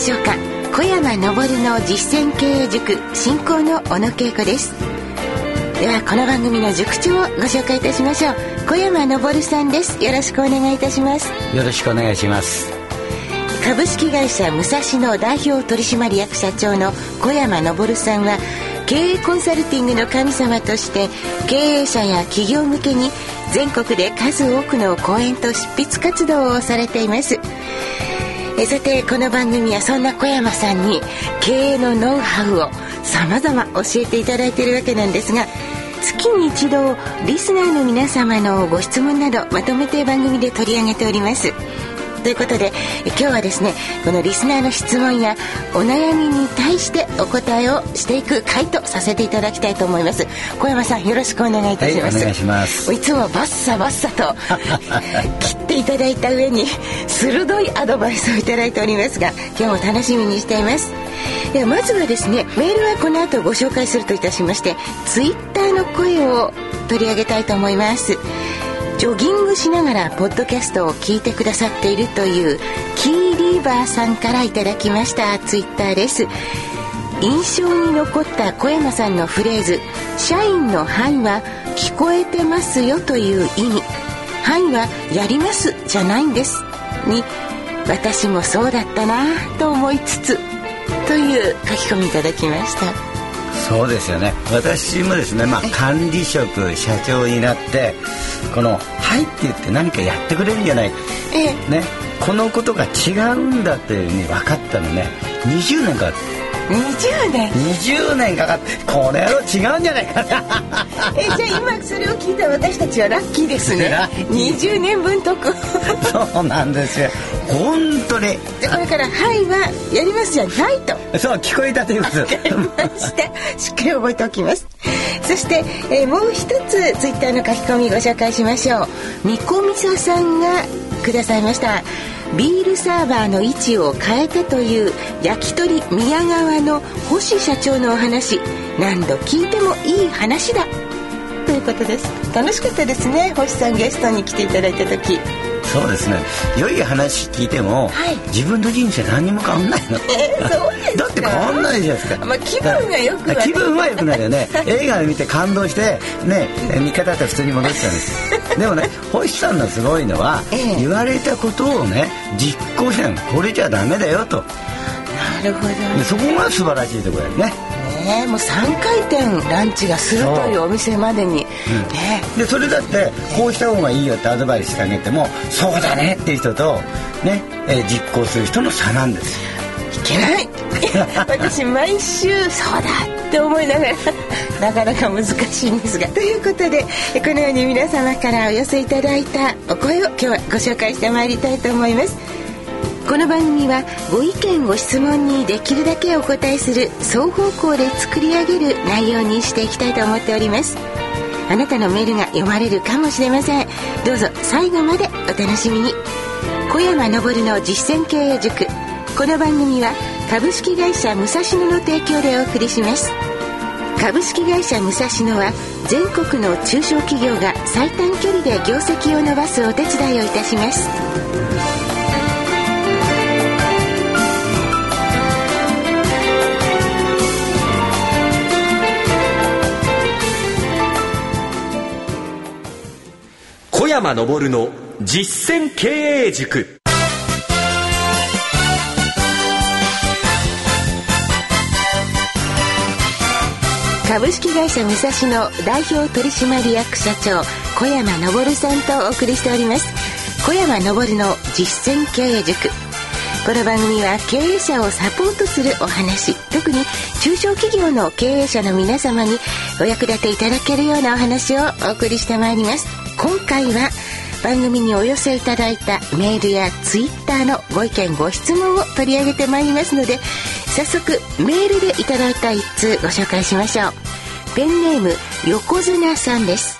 しょうか？小山昇の実践経営塾進行の小野恵子です。ではこの番組の塾長をご紹介いたしましょう。小山昇さんです。よろしくお願いいたします。よろしくお願いします。株式会社武蔵野代表取締役社長の小山昇さんは経営コンサルティングの神様として経営者や企業向けに全国で数多くの講演と執筆活動をされていますえさてこの番組はそんな小山さんに経営のノウハウをさまざま教えていただいているわけなんですが月に一度リスナーの皆様のご質問などまとめて番組で取り上げております。ということで今日はですねこのリスナーの質問やお悩みに対してお答えをしていく回とさせていただきたいと思います。小山さんよろしくお願いいたします、はい、お願いします。いつもバッサバッサと 切っていただいた上に鋭いアドバイスをいただいておりますが今日も楽しみにしています。ではまずはですねメールはこの後ご紹介するといたしましてツイッターの声を取り上げたいと思いますジョギングしながらポッドキャストを聞いてくださっているというキーリーバーさんからいただきました。ツイッターです。印象に残った小山さんのフレーズ「社員の範囲は聞こえてますよ」という意味「範囲はやります」じゃないんです。に私もそうだったなと思いつつ。という書き込みいただきました。そうですよね。私もですね、まあ、管理職社長になってこの「はい」って言って何かやってくれるんじゃない、ね、このことが違うんだというふうに分かったのね。20年かかって。20年。20年かかってこれは違うんじゃないかな。えじゃあ今それを聞いた私たちはラッキーですね。20年分得そうなんですよ。本当に。でこれから「はい」はやりますじゃないと。そう聞こえたということしっかり覚えておきます。そして、えー、もう一つツイッターの書き込みご紹介しましょう。みこみささんがくださいましたビールサーバーの位置を変えてという焼き鳥宮川の星社長のお話。何度聞いてもいい話だ。ということです。楽しかったですね。星さんゲストに来ていただいた時。そうですね。良い話聞いても、はい、自分の人生何にも変わんないの、えー、そう だってないじゃないですか、まあ、気分がよく気分はよくなるよね。映画を見て感動してね見方って普通に戻っちゃうんです でもね星さんのすごいのは、えー、言われたことをね実行しないこれじゃダメだよと。なるほどそこが素晴らしいところだよね。ねもう3回転ランチがするというお店までに、うん、ね、でそれだってこうした方がいいよってアドバイスしてあげてもそうだねっていう人とね、えー、実行する人の差なんですいけない 私毎週そうだって思いながら なかなか難しいんですが。ということでこのように皆様からお寄せいただいたお声を今日はご紹介してまいりたいと思います。この番組はご意見ご質問にできるだけお答えする双方向で作り上げる内容にしていきたいと思っております。あなたのメールが読まれるかもしれません。どうぞ最後までお楽しみに。小山昇の実践経営塾。この番組は株式会社武蔵野の提供でお送りします。株式会社武蔵野は全国の中小企業が最短距離で業績を伸ばすお手伝いをいたします。小山昇の実践経営塾。株式会社武蔵野代表取締役社長小山昇さんとお送りしております。小山昇の実践経営塾。この番組は経営者をサポートするお話。特に中小企業の経営者の皆様にお役立ていただけるようなお話をお送りしてまいります。今回は番組にお寄せいただいたメールやツイッターのご意見ご質問を取り上げてまいりますので早速メールでいただいた一通ご紹介しましょう。ペンネーム横綱さんです。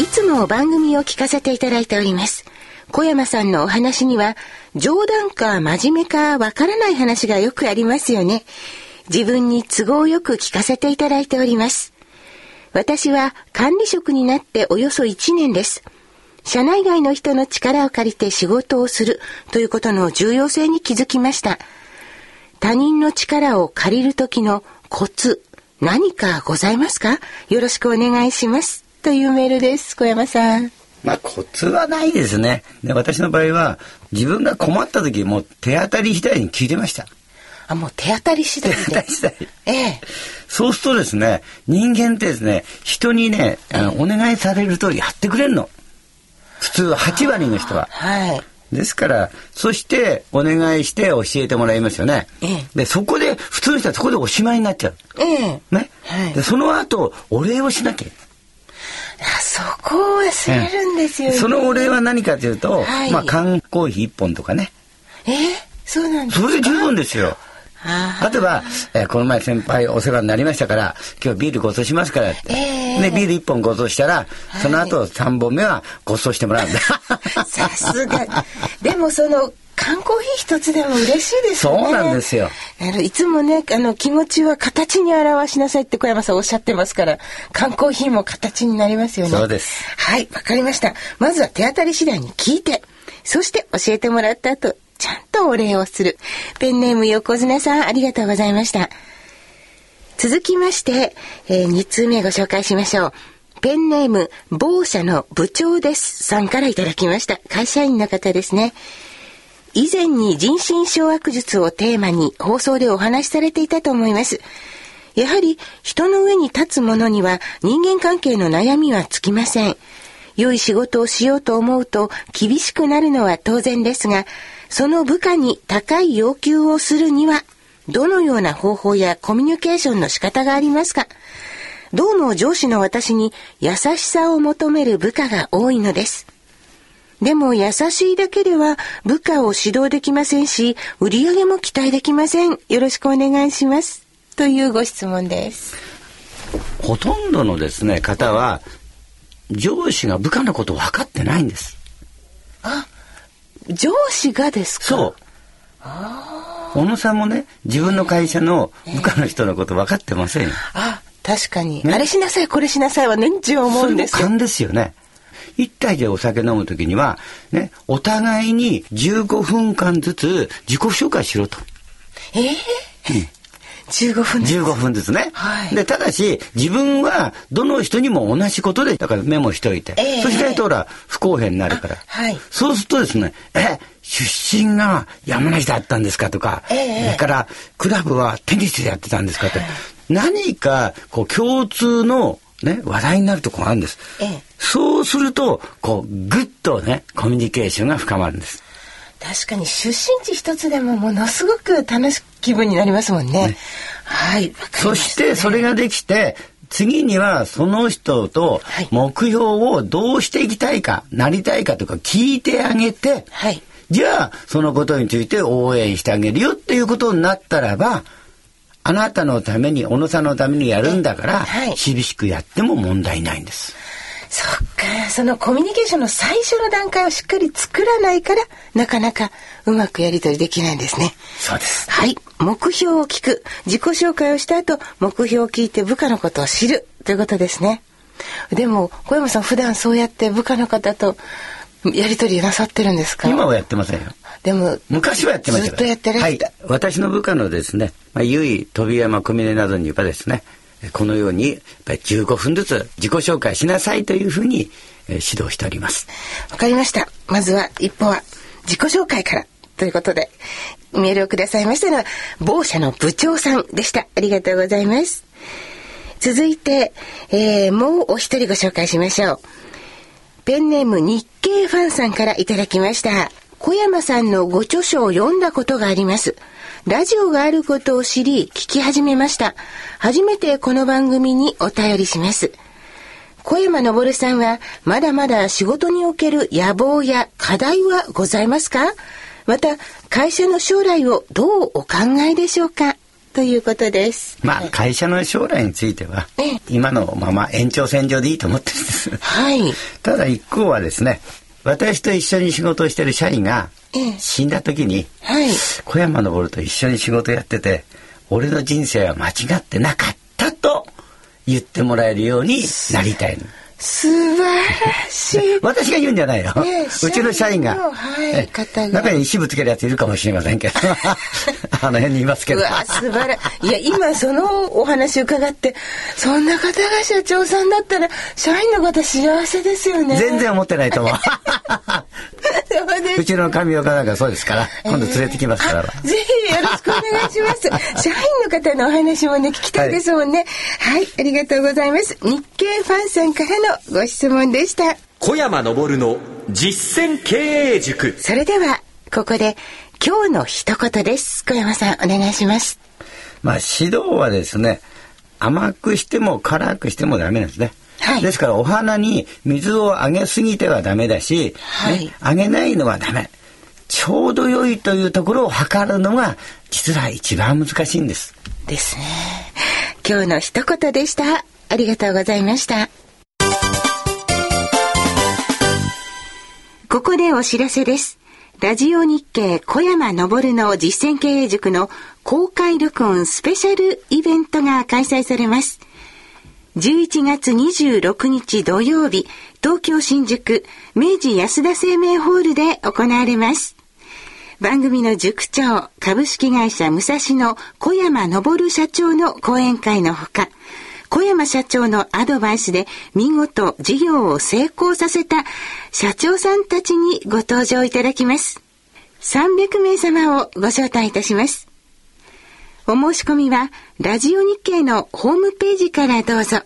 いつも番組を聞かせていただいております。小山さんのお話には冗談か真面目かわからない話がよくありますよね。自分に都合よく聞かせていただいております。私は管理職になっておよそ1年です。社内外の人の力を借りて仕事をするということの重要性に気づきました。他人の力を借りる時のコツ、何かございますか？よろしくお願いします。というメールです。小山さん。まあコツはないですね。で私の場合は自分が困った時も手当たり次第に聞いてました。あ、もう手当たり次第手当たり次第。ええ。そうするとですね、人間ってですね、人にね、あの、お願いされるとやってくれるの。普通8割の人は。はい。ですから、そしてお願いして教えてもらいますよね。ええ、で、そこで、普通の人はそこでおしまいになっちゃう。ええ、ね、はい、で、その後、お礼をしなきゃあそこを忘れるんですよ、ね、そのお礼は何かというと、はい、まあ缶コーヒー一本とかね。えー、そうなんですか？それで十分ですよ。あとは、えー、この前先輩お世話になりましたから、今日ビールご馳走しますからって。えー、で、ビール1本ご馳走したら、その後3本目はご馳走してもらうんだ。さすが。でもその、缶コーヒー一つでも嬉しいですね。そうなんですよ。あの、いつもね、あの、気持ちは形に表しなさいって小山さんおっしゃってますから、缶コーヒーも形になりますよね。そうです。はい、わかりました。まずは手当たり次第に聞いて、そして教えてもらった後、ちゃんとお礼をする。ペンネーム横綱さん、ありがとうございました。続きまして、えー、2通目ご紹介しましょう。ペンネーム、某社の部長です。さんからいただきました。会社員の方ですね。以前に人心掌握術をテーマに放送でお話しされていたと思います。やはり人の上に立つ者には人間関係の悩みはつきません。良い仕事をしようと思うと厳しくなるのは当然ですが、その部下に高い要求をするには、どのような方法やコミュニケーションの仕方がありますか？どうも上司の私に優しさを求める部下が多いのです。でも優しいだけでは部下を指導できませんし、売り上げも期待できません。よろしくお願いします。というご質問です。ほとんどのですね、方は、上司が部下のこと分かってないんです。あ、上司がですか？そう。小野さんもね、自分の会社の部下の人のこと分かってませんよ。あ、確かに、ね、あれしなさい、これしなさいは年中思うんですよ。勘ですよね。一体でお酒飲む時には、ね、お互いに15分間ずつ自己紹介しろと。ええー、うん15分ずつ？15分ずつね。はい、で、ただし、自分はどの人にも同じことで、だからメモしといて。えー、そしないとほら、不公平になるから。はい、そうするとですね、え、出身が山梨だったんですかとか、えー、それから、クラブはテニスでやってたんですかって、何か、こう、共通の、ね、話題になるとこがあるんです。ええ、そうすると、こう、ぐっとね、コミュニケーションが深まるんです。確かに出身地一つでもものすごく楽しい気分になりますもんね。ね。はい、ね、そしてそれができて、次にはその人と目標をどうしていきたいか、なりたいかとか聞いてあげて、はい、じゃあそのことについて応援してあげるよっていうことになったらば、あなたのために、小野さんのためにやるんだから、はい、厳しくやっても問題ないんです。そっか、そのコミュニケーションの最初の段階をしっかり作らないから、なかなかうまくやり取りできないんですね。そうです。はい。目標を聞く。自己紹介をした後、目標を聞いて部下のことを知る。ということですね。でも、小山さん普段そうやって部下の方とやり取りなさってるんですか？今はやってませんよ。でも、昔はやってました。ずっとやってらっしゃはい。私の部下のですね、まあ、ゆい、飛び山、小峰などに言えばですね、このようにやっぱり15分ずつ自己紹介しなさいというふうに、えー、指導しております。わかりました。まずは一歩は自己紹介からということでメールをくださいましたのは某社の部長さんでした。ありがとうございます。続いて、えー、もうお一人ご紹介しましょう。ペンネーム日経ファンさんからいただきました。小山さんのご著書を読んだことがあります。ラジオがあることを知り、聞き始めました。初めてこの番組にお便りします。小山昇さんは、まだまだ仕事における野望や課題はございますか？また、会社の将来をどうお考えでしょうか？ということです。まあ、会社の将来については、今のまま延長線上でいいと思ってるんです。はい。ただ一方はですね、私と一緒に仕事をしてる社員が死んだ時に、はい、小山昇と一緒に仕事やってて俺の人生は間違ってなかったと言ってもらえるようになりたいの。素晴らしい。私が言うんじゃないよ。うちの社員が。はい、方が。中に石ぶつけるやついるかもしれませんけど。あの辺にいますけど。うわ、素晴らしい。いや、今そのお話伺って、そんな方が社長さんだったら、社員の方幸せですよね。全然思ってないと思う。うちの神岡なんかそうですから、今度連れてきますから。ぜひよろしくお願いします。社員の方のお話もね、聞きたいですもんね。はい、はい、ありがとうございます。日経ファンさんからのご質問でした。小山昇の実践経営塾。それでは、ここで今日の一言です。小山さん、お願いします。まあ、指導はですね、甘くしても辛くしてもダメなんですね。はい、ですからお花に水をあげすぎてはダメだし、はい、ね、あげないのはダメ。ちょうど良いというところを測るのが実は一番難しいんです。ですね。今日の一言でした。ありがとうございました。ここでお知らせです。ラジオ日経小山昇の実践経営塾の公開録音スペシャルイベントが開催されます。11月26日土曜日、東京新宿明治安田生命ホールで行われます。番組の塾長、株式会社武蔵野小山昇社長の講演会のほか、小山社長のアドバイスで見事事業を成功させた社長さんたちにご登場いただきます。300名様をご招待いたします。お申し込みは、ラジオ日経のホームページからどうぞ。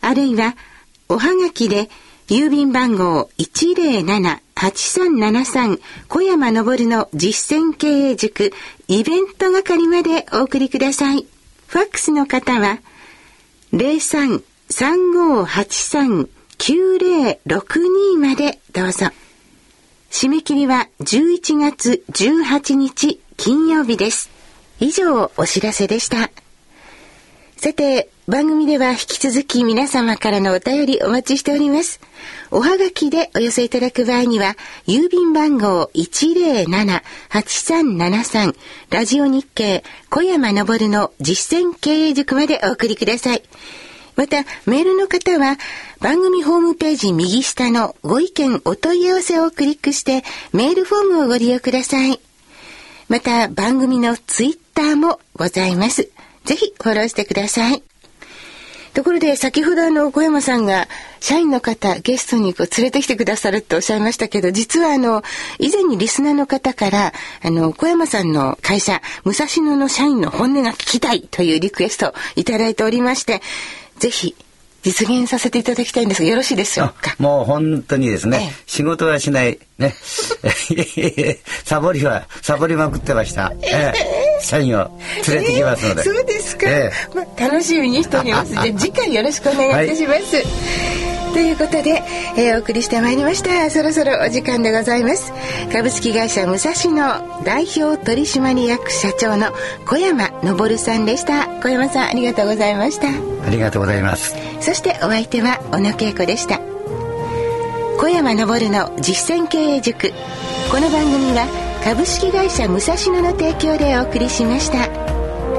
あるいは、おはがきで、郵便番号107-8373小山昇の実践経営塾イベント係までお送りください。ファックスの方は03-3583-9062までどうぞ。締め切りは11月18日金曜日です。以上お知らせでした。さて、番組では引き続き皆様からのお便りお待ちしております。おはがきでお寄せいただく場合には、郵便番号107-8373ラジオ日経小山昇の実践経営塾までお送りください。また、メールの方は、番組ホームページ右下のご意見お問い合わせをクリックして、メールフォームをご利用ください。また、番組のツイッターもございます。ぜひフォローしてください。ところで先ほどあの小山さんが社員の方ゲストにこう連れてきてくださるっておっしゃいましたけど実はあの以前にリスナーの方からあの小山さんの会社武蔵野の社員の本音が聞きたいというリクエストをいただいておりましてぜひ実現させていただきたいんですがよろしいでしょうかもう本当にですね、ええ、仕事はしない。ね。サボりはサボりまくってました、ええ、社員を連れてきますので、そうですか、まあ、楽しみにしております。じゃ次回よろしくお願いいたします、はいということで、えー、お送りしてまいりました。そろそろお時間でございます。株式会社武蔵野代表取締役社長の小山昇さんでした。小山さんありがとうございました。ありがとうございます。そしてお相手は小野恵子でした。小山昇の実践経営塾。この番組は株式会社武蔵野の提供でお送りしました。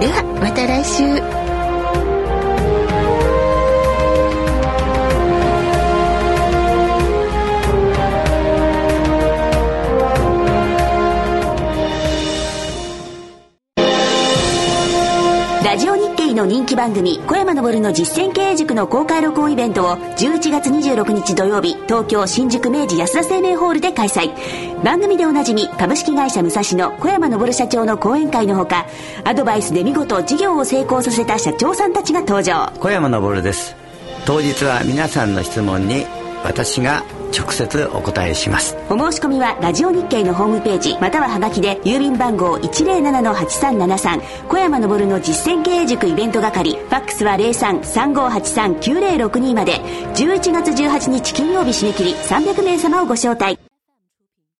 ではまた来週ジオ日経の人気番組小山昇の実践経営塾の公開録音イベントを11月26日土曜日東京新宿明治安田生命ホールで開催。番組でおなじみ株式会社武蔵野小山昇社長の講演会のほかアドバイスで見事事業を成功させた社長さんたちが登場。小山昇です。当日は皆さんの質問に私が直接お答えします。お申し込みはラジオ日経のホームページまたははがきで郵便番号107-8373小山昇の実践経営塾イベント係ファックスは03-3583-9062まで11月18日金曜日締め切り300名様をご招待。